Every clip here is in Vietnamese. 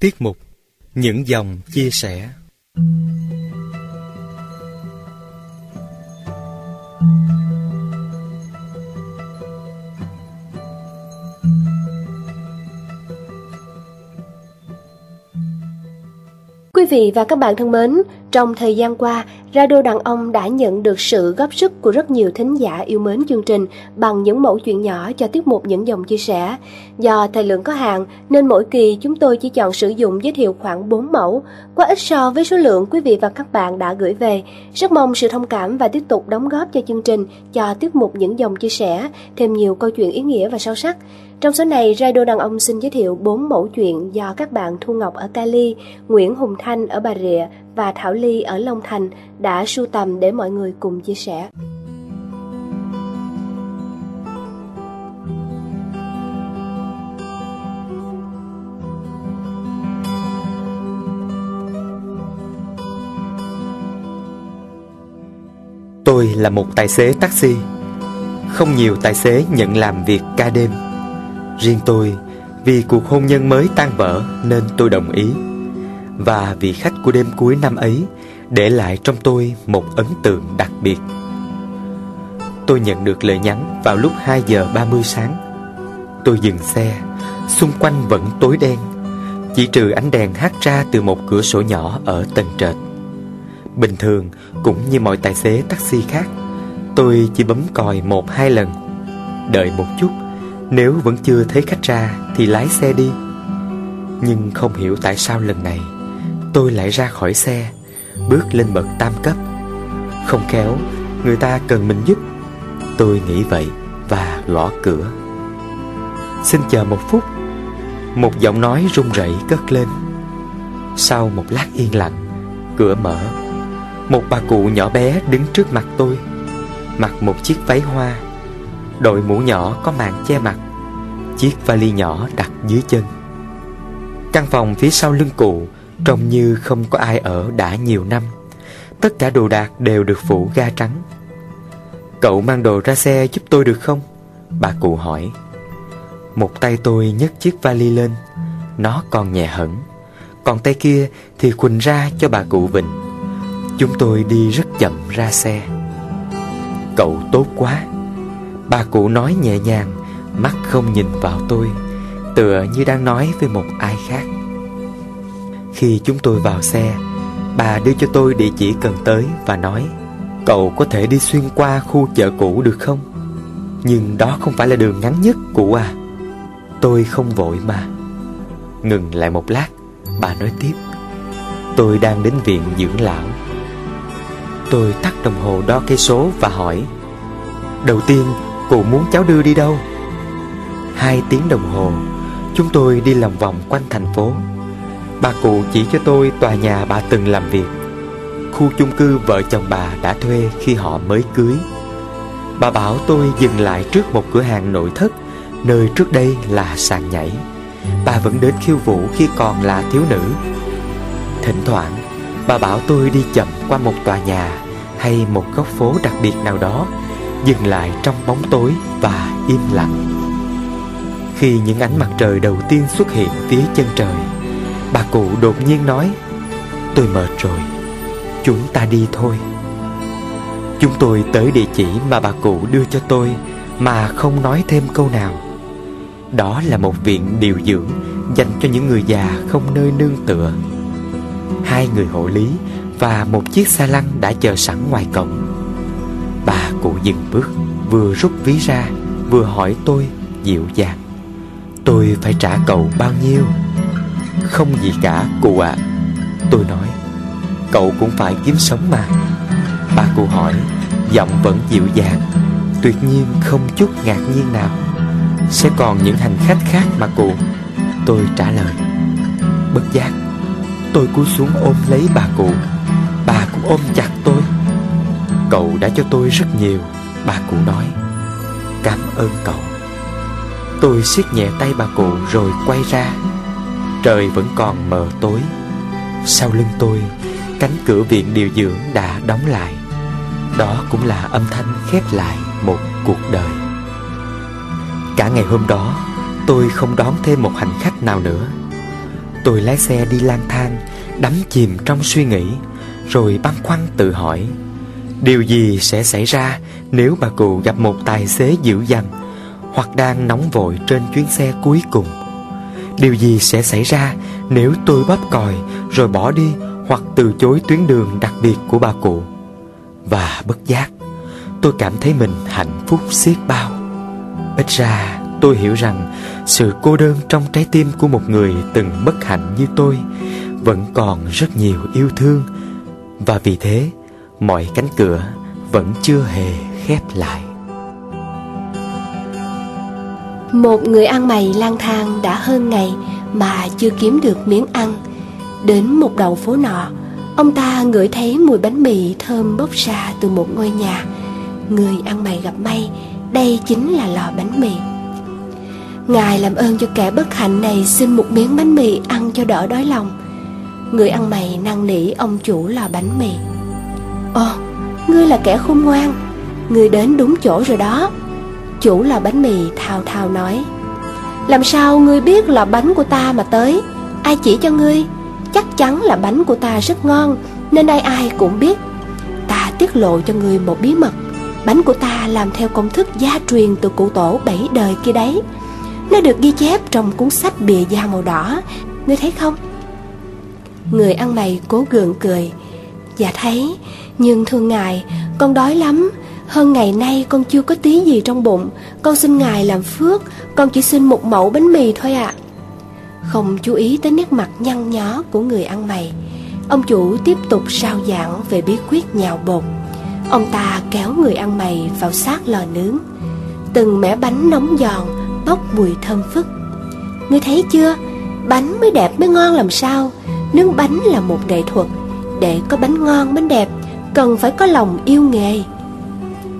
Tiết mục Những dòng chia sẻ. Vị và các bạn thân mến, trong thời gian qua, Radio Đàn Ông đã nhận được sự góp sức của rất nhiều thính giả yêu mến chương trình bằng những mẫu chuyện nhỏ cho tiết mục những dòng chia sẻ. Do thời lượng có hạn nên mỗi kỳ chúng tôi chỉ chọn sử dụng giới thiệu khoảng 4 mẫu, quá ít so với số lượng quý vị và các bạn đã gửi về. Rất mong sự thông cảm và tiếp tục đóng góp cho chương trình, cho tiết mục những dòng chia sẻ, thêm nhiều câu chuyện ý nghĩa và sâu sắc. Trong số này, Radio Đàn Ông xin giới thiệu 4 mẫu chuyện do các bạn Thu Ngọc ở Cali, Nguyễn Hùng Thanh ở Bà Rịa và Thảo Ly ở Long Thành đã sưu tầm để mọi người cùng chia sẻ. Tôi là một tài xế taxi Không nhiều tài xế nhận làm việc ca đêm Riêng tôi, Vì cuộc hôn nhân mới tan vỡ Nên tôi đồng ý. Và vị khách của đêm cuối năm ấy Để lại trong tôi một ấn tượng đặc biệt. Tôi nhận được lời nhắn vào lúc 2 giờ 30 sáng. Tôi dừng xe, Xung quanh vẫn tối đen, Chỉ trừ ánh đèn hát ra từ một cửa sổ nhỏ ở tầng trệt. Bình thường, cũng như mọi tài xế taxi khác, Tôi chỉ bấm còi một hai lần, Đợi một chút nếu vẫn chưa thấy khách ra Thì lái xe đi. Nhưng không hiểu tại sao lần này Tôi lại ra khỏi xe, Bước lên bậc tam cấp. Không khéo, Người ta cần mình giúp. Tôi nghĩ vậy và gõ cửa. Xin chờ một phút. Một giọng nói run rẩy cất lên. Sau một lát yên lặng, Cửa mở. Một bà cụ nhỏ bé đứng trước mặt tôi, Mặc một chiếc váy hoa. Đội mũ nhỏ có màn che mặt, Chiếc vali nhỏ đặt dưới chân. Căn phòng phía sau lưng cụ Trông như không có ai ở đã nhiều năm. Tất cả đồ đạc đều được phủ ga trắng. Cậu mang đồ ra xe giúp tôi được không? Bà cụ hỏi. Một tay tôi nhấc chiếc vali lên. Nó còn nhẹ hẳn. Còn tay kia thì khuỳnh ra cho bà cụ Vịnh. Chúng tôi đi rất chậm ra xe. Cậu tốt quá. Bà cụ nói nhẹ nhàng, Mắt không nhìn vào tôi, Tựa như đang nói với một ai khác. Khi chúng tôi vào xe, Bà đưa cho tôi địa chỉ cần tới Và nói, Cậu có thể đi xuyên qua khu chợ cũ được không? Nhưng đó không phải là đường ngắn nhất, cụ à. Tôi không vội mà. Ngừng lại một lát, Bà nói tiếp, Tôi đang đến viện dưỡng lão. Tôi tắt đồng hồ đo cây số và hỏi, Đầu tiên cụ muốn cháu đưa đi đâu? Hai tiếng đồng hồ, Chúng tôi đi lòng vòng quanh thành phố. Bà cụ chỉ cho tôi tòa nhà bà từng làm việc. Khu chung cư vợ chồng bà đã thuê khi họ mới cưới. Bà bảo tôi dừng lại trước một cửa hàng nội thất, Nơi trước đây là sàn nhảy. Bà vẫn đến khiêu vũ khi còn là thiếu nữ. Thỉnh thoảng, Bà bảo tôi đi chậm qua một tòa nhà hay một góc phố đặc biệt nào đó dừng lại trong bóng tối và im lặng. Khi những ánh mặt trời đầu tiên xuất hiện phía chân trời, bà cụ đột nhiên nói, tôi mệt rồi, chúng ta đi thôi. Chúng tôi tới địa chỉ mà bà cụ đưa cho tôi mà không nói thêm câu nào. Đó là một viện điều dưỡng dành cho những người già không nơi nương tựa. Hai người hộ lý và một chiếc xe lăn đã chờ sẵn ngoài cổng. Bà cụ dừng bước, vừa rút ví ra, vừa hỏi tôi dịu dàng. Tôi phải trả cậu bao nhiêu? Không gì cả cụ ạ. À. Tôi nói, cậu cũng phải kiếm sống mà. Bà cụ hỏi, giọng vẫn dịu dàng, tuyệt nhiên không chút ngạc nhiên nào. Sẽ còn những hành khách khác mà cụ. Tôi trả lời. Bất giác, tôi cúi xuống ôm lấy bà cụ Bà cũng ôm chặt tôi Cậu đã cho tôi rất nhiều, Bà cụ nói. Cảm ơn cậu. Tôi siết nhẹ tay bà cụ rồi quay ra. Trời vẫn còn mờ tối. Sau lưng tôi, Cánh cửa viện điều dưỡng đã đóng lại. Đó cũng là âm thanh khép lại một cuộc đời. Cả ngày hôm đó, Tôi không đón thêm một hành khách nào nữa. Tôi lái xe đi lang thang, Đắm chìm trong suy nghĩ, Rồi băn khoăn tự hỏi Điều gì sẽ xảy ra Nếu bà cụ gặp một tài xế dữ dằn Hoặc đang nóng vội trên chuyến xe cuối cùng? Điều gì sẽ xảy ra Nếu tôi bóp còi Rồi bỏ đi Hoặc từ chối tuyến đường đặc biệt của bà cụ? Và bất giác, Tôi cảm thấy mình hạnh phúc xiết bao. Ít ra, tôi hiểu rằng Sự cô đơn trong trái tim của một người từng bất hạnh như tôi Vẫn còn rất nhiều yêu thương. Và vì thế Mọi cánh cửa vẫn chưa hề khép lại. Một người ăn mày lang thang đã hơn ngày Mà chưa kiếm được miếng ăn. Đến một đầu phố nọ, Ông ta ngửi thấy mùi bánh mì thơm bốc ra từ một ngôi nhà. Người ăn mày gặp may, Đây chính là lò bánh mì. Ngài làm ơn cho kẻ bất hạnh này xin một miếng bánh mì ăn cho đỡ đói lòng. Người ăn mày năn nỉ ông chủ lò bánh mì. Ồ, ngươi là kẻ khôn ngoan. Ngươi đến đúng chỗ rồi đó. Chủ lò bánh mì thao thao nói. Làm sao ngươi biết là bánh của ta mà tới? Ai chỉ cho ngươi? Chắc chắn là bánh của ta rất ngon Nên ai ai cũng biết. Ta tiết lộ cho ngươi một bí mật. Bánh của ta làm theo công thức gia truyền từ cụ tổ bảy đời kia đấy. Nó được ghi chép trong cuốn sách bìa da màu đỏ. Ngươi thấy không? Người ăn mày cố gượng cười. Dạ thấy, Nhưng thưa ngài, Con đói lắm. Hơn ngày nay con chưa có tí gì trong bụng. Con xin ngài làm phước, Con chỉ xin một mẫu bánh mì thôi ạ. À. Không chú ý tới nét mặt nhăn nhó của người ăn mày, Ông chủ tiếp tục sao giảng về bí quyết nhào bột. Ông ta kéo người ăn mày vào sát lò nướng. Từng mẻ bánh nóng giòn, Bốc mùi thơm phức. Ngươi thấy chưa? Bánh mới đẹp mới ngon làm sao? Nướng bánh là một nghệ thuật. Để có bánh ngon, bánh đẹp, Cần phải có lòng yêu nghề.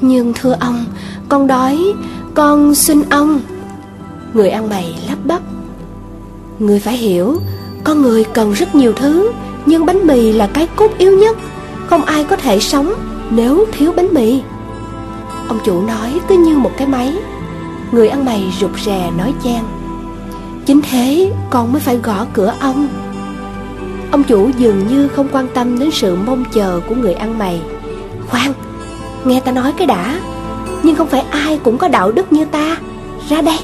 Nhưng thưa ông, Con đói, Con xin ông. Người ăn mày lắp bắp. Người phải hiểu Con người cần rất nhiều thứ, Nhưng bánh mì là cái cốt yếu nhất. Không ai có thể sống nếu thiếu bánh mì. Ông chủ nói cứ như một cái máy. Người ăn mày rụt rè nói chan Chính thế con mới phải gõ cửa ông. Ông chủ dường như không quan tâm đến sự mong chờ của người ăn mày. Khoan, nghe ta nói cái đã. Nhưng không phải ai cũng có đạo đức như ta. Ra đây.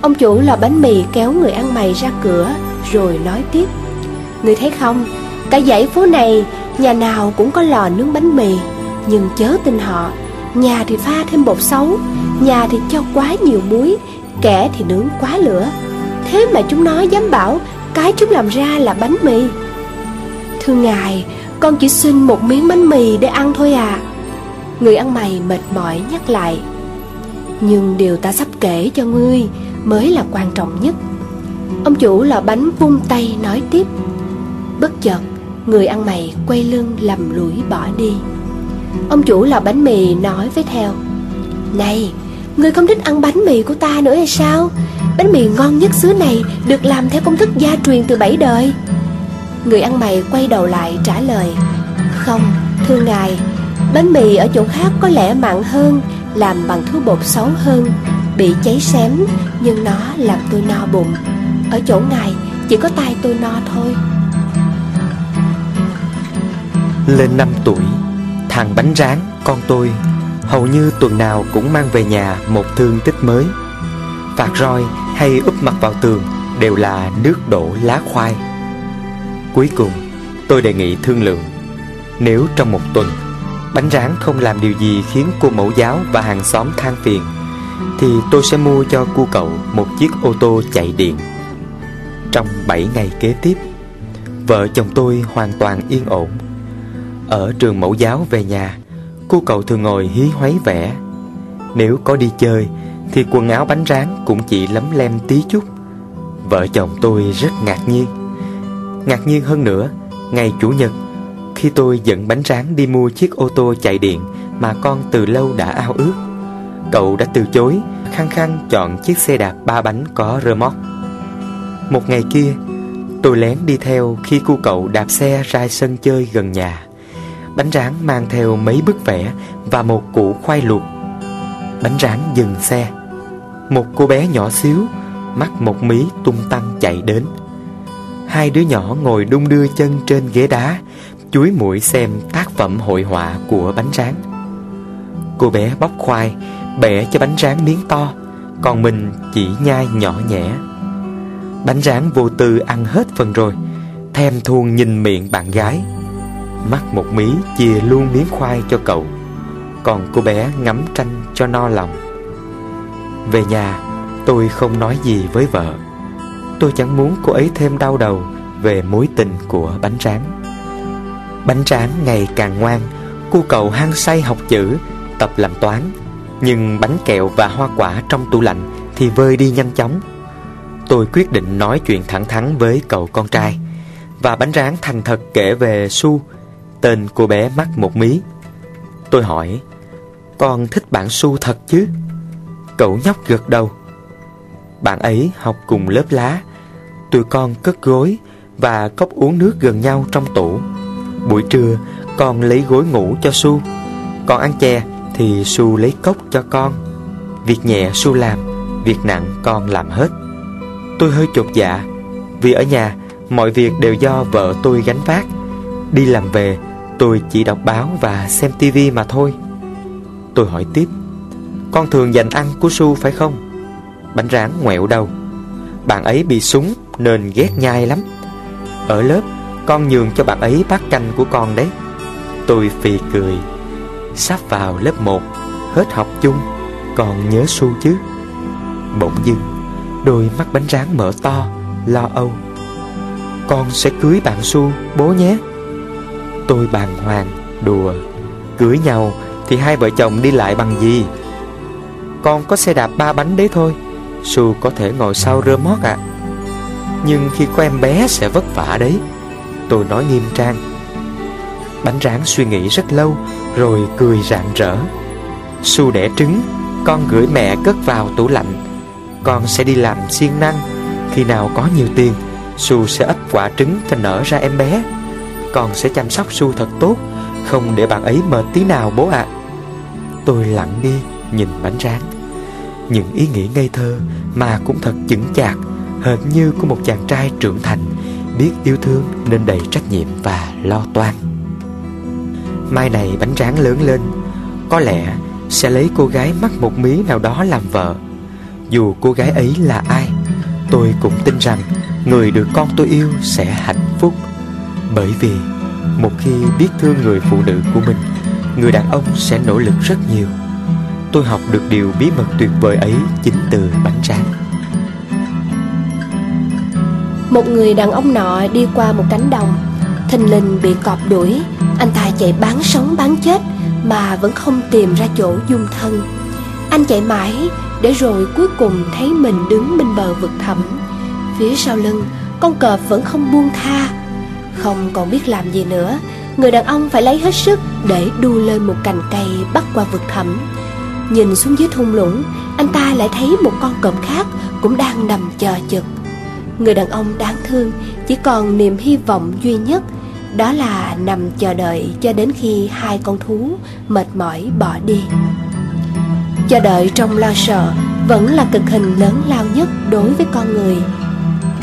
Ông chủ lò bánh mì kéo người ăn mày ra cửa Rồi nói tiếp. Người thấy không Cả dãy phố này Nhà nào cũng có lò nướng bánh mì. Nhưng chớ tin họ Nhà thì pha thêm bột xấu Nhà thì cho quá nhiều muối Kẻ thì nướng quá lửa. Thế mà chúng nó dám bảo cái chúng làm ra là bánh mì. Thưa ngài Con chỉ xin một miếng bánh mì để ăn thôi à. Người ăn mày mệt mỏi nhắc lại. Nhưng điều ta sắp kể cho ngươi Mới là quan trọng nhất. Ông chủ lò bánh vung tay nói tiếp. Bất chợt Người ăn mày quay lưng lầm lũi bỏ đi. Ông chủ lò bánh mì nói với theo. Này, người không thích ăn bánh mì của ta nữa hay sao? Bánh mì ngon nhất xứ này được làm theo công thức gia truyền từ bảy đời. Người ăn mày quay đầu lại trả lời Không, thưa ngài Bánh mì ở chỗ khác có lẽ mặn hơn Làm bằng thứ bột xấu hơn Bị cháy xém Nhưng nó làm tôi no bụng. Ở chỗ ngài chỉ có tay tôi no thôi. Lên 5 tuổi Thằng bánh rán con tôi Hầu như tuần nào cũng mang về nhà một thương tích mới. Phạt roi hay úp mặt vào tường Đều là nước đổ lá khoai. Cuối cùng, tôi đề nghị thương lượng. Nếu trong một tuần, Bánh rán không làm điều gì khiến cô mẫu giáo và hàng xóm than phiền, Thì tôi sẽ mua cho cô cậu một chiếc ô tô chạy điện. Trong 7 ngày kế tiếp, Vợ chồng tôi hoàn toàn yên ổn. Ở trường mẫu giáo về nhà Cô cậu thường ngồi hí hoáy vẽ Nếu có đi chơi, Thì quần áo bánh rán cũng chỉ lấm lem tí chút. Vợ chồng tôi rất ngạc nhiên. Ngạc nhiên hơn nữa, Ngày Chủ nhật, Khi tôi dẫn bánh rán đi mua chiếc ô tô chạy điện Mà con từ lâu đã ao ước, Cậu đã từ chối, Khăng khăng chọn chiếc xe đạp ba bánh có rơ móc Một ngày kia, Tôi lén đi theo khi cô cậu đạp xe ra sân chơi gần nhà. Bánh rán mang theo mấy bức vẽ Và một củ khoai luộc. Bánh rán dừng xe. Một cô bé nhỏ xíu, Mắt một mí tung tăng chạy đến. Hai đứa nhỏ ngồi đung đưa chân trên ghế đá, Chuối mũi xem tác phẩm hội họa của bánh rán. Cô bé bóc khoai, Bẻ cho bánh rán miếng to, Còn mình chỉ nhai nhỏ nhẹ. Bánh rán vô tư ăn hết phần rồi, Thèm thuồng nhìn miệng bạn gái. Mắt một mí chìa luôn miếng khoai cho cậu. Còn cô bé ngắm tranh cho no lòng. Về nhà, tôi không nói gì với vợ. Tôi chẳng muốn cô ấy thêm đau đầu Về mối tình của bánh rán. Bánh rán ngày càng ngoan Cô cậu hăng say học chữ, Tập làm toán. Nhưng bánh kẹo và hoa quả trong tủ lạnh Thì vơi đi nhanh chóng. Tôi quyết định nói chuyện thẳng thắn với cậu con trai. Và bánh rán thành thật kể về Su Tên cô bé mắt một mí. Tôi hỏi, Con thích bạn Su thật chứ? Cậu nhóc gật đầu. Bạn ấy học cùng lớp lá. Tụi con cất gối Và cốc uống nước gần nhau trong tủ. Buổi trưa, con lấy gối ngủ cho Su. Con ăn chè thì Su lấy cốc cho con. Việc nhẹ Su làm, Việc nặng con làm hết. Tôi hơi chột dạ Vì ở nhà mọi việc đều do vợ tôi gánh vác. Đi làm về tôi chỉ đọc báo và xem tivi mà thôi. Tôi hỏi tiếp, Con thường dành ăn của Su phải không? Bánh rán ngoẹo đầu, Bạn ấy bị súng nên ghét nhai lắm. Ở lớp, con nhường cho bạn ấy bát canh của con đấy. Tôi phì cười, Sắp vào lớp 1 Hết học chung, Còn nhớ Su chứ? Bỗng dưng, Đôi mắt bánh rán mở to, Lo âu. Con sẽ cưới bạn Su, bố nhé. Tôi bàng hoàng, Đùa. Cưới nhau thì hai vợ chồng đi lại bằng gì? Con có xe đạp ba bánh đấy thôi, Su có thể ngồi sau rơ mót ạ. Nhưng khi có em bé sẽ vất vả đấy, Tôi nói nghiêm trang. Bánh rán suy nghĩ rất lâu, Rồi cười rạng rỡ. Su đẻ trứng, Con gửi mẹ cất vào tủ lạnh. Con sẽ đi làm siêng năng, Khi nào có nhiều tiền, Su sẽ ấp quả trứng cho nở ra em bé. Con sẽ chăm sóc Su thật tốt, Không để bạn ấy mệt tí nào bố ạ. Tôi lặng đi, nhìn bánh rán. Những ý nghĩ ngây thơ Mà cũng thật chững chạc, Hệt như của một chàng trai trưởng thành, Biết yêu thương nên đầy trách nhiệm và lo toan. Mai này bánh rán lớn lên, Có lẽ sẽ lấy cô gái mắc một mí nào đó làm vợ. Dù cô gái ấy là ai, Tôi cũng tin rằng Người được con tôi yêu sẽ hạnh phúc. Bởi vì Một khi biết thương người phụ nữ của mình, Người đàn ông sẽ nỗ lực rất nhiều. Tôi học được điều bí mật tuyệt vời ấy Chính từ bánh tráng. Một người đàn ông nọ đi qua một cánh đồng, Thình lình bị cọp đuổi. Anh ta chạy bán sống bán chết Mà vẫn không tìm ra chỗ dung thân. Anh chạy mãi Để rồi cuối cùng thấy mình đứng bên bờ vực thẳm. Phía sau lưng, Con cọp vẫn không buông tha. Không còn biết làm gì nữa. Người đàn ông phải lấy hết sức Để đu lên một cành cây bắt qua vực thẳm. Nhìn xuống dưới thung lũng, Anh ta lại thấy một con cọp khác Cũng đang nằm chờ chực. Người đàn ông đáng thương Chỉ còn niềm hy vọng duy nhất, Đó là nằm chờ đợi cho đến khi hai con thú mệt mỏi bỏ đi. Chờ đợi trong lo sợ Vẫn là cực hình lớn lao nhất đối với con người.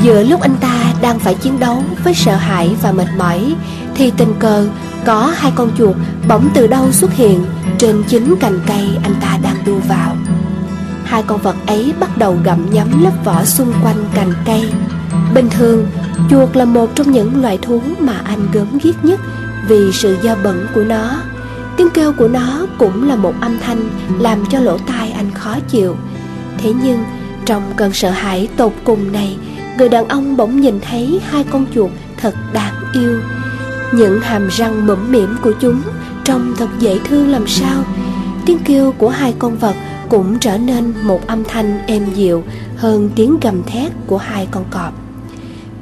Giữa lúc anh ta đang phải chiến đấu với sợ hãi và mệt mỏi Thì tình cờ có hai con chuột bỗng từ đâu xuất hiện Trên chính cành cây anh ta đang đu vào Hai con vật ấy bắt đầu gặm nhấm lớp vỏ xung quanh cành cây Bình thường, chuột là một trong những loài thú mà anh gớm ghét nhất vì sự dơ bẩn của nó. Tiếng kêu của nó cũng là một âm thanh làm cho lỗ tai anh khó chịu. Thế nhưng, trong cơn sợ hãi tột cùng này, người đàn ông bỗng nhìn thấy hai con chuột thật đáng yêu. Những hàm răng mẫm mỉm của chúng trông thật dễ thương làm sao. Tiếng kêu của hai con vật cũng trở nên một âm thanh êm dịu hơn tiếng gầm thét của hai con cọp.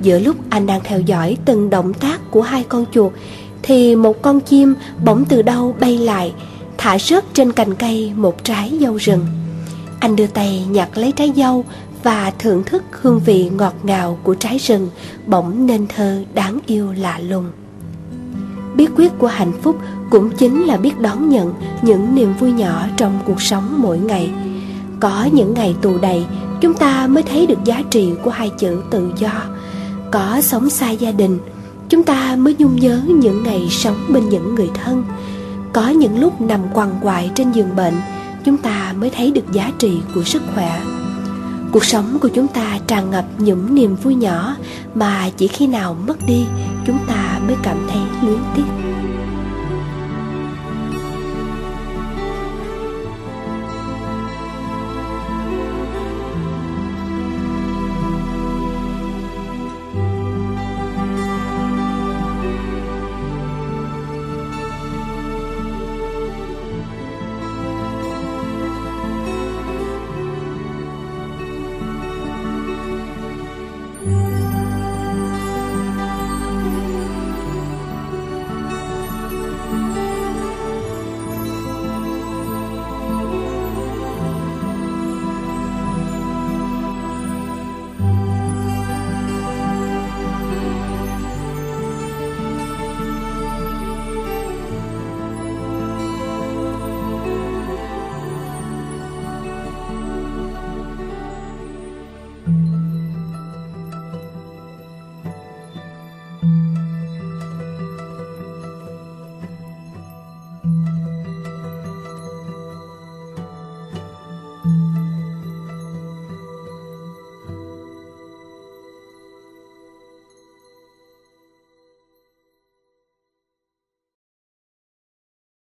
Giữa lúc anh đang theo dõi từng động tác của hai con chuột, Thì một con chim bỗng từ đâu bay lại, Thả rớt trên cành cây một trái dâu rừng Anh đưa tay nhặt lấy trái dâu và thưởng thức hương vị ngọt ngào của trái rừng Bỗng nên thơ đáng yêu lạ lùng. Bí quyết của hạnh phúc cũng chính là biết đón nhận những niềm vui nhỏ trong cuộc sống mỗi ngày. Có những ngày tù đầy, Chúng ta mới thấy được giá trị của hai chữ tự do. Có sống xa gia đình, chúng ta mới nhung nhớ những ngày sống bên những người thân. Có những lúc nằm quằn quại trên giường bệnh, chúng ta mới thấy được giá trị của sức khỏe cuộc sống của chúng ta tràn ngập những niềm vui nhỏ mà chỉ khi nào mất đi, chúng ta mới cảm thấy luyến tiếc.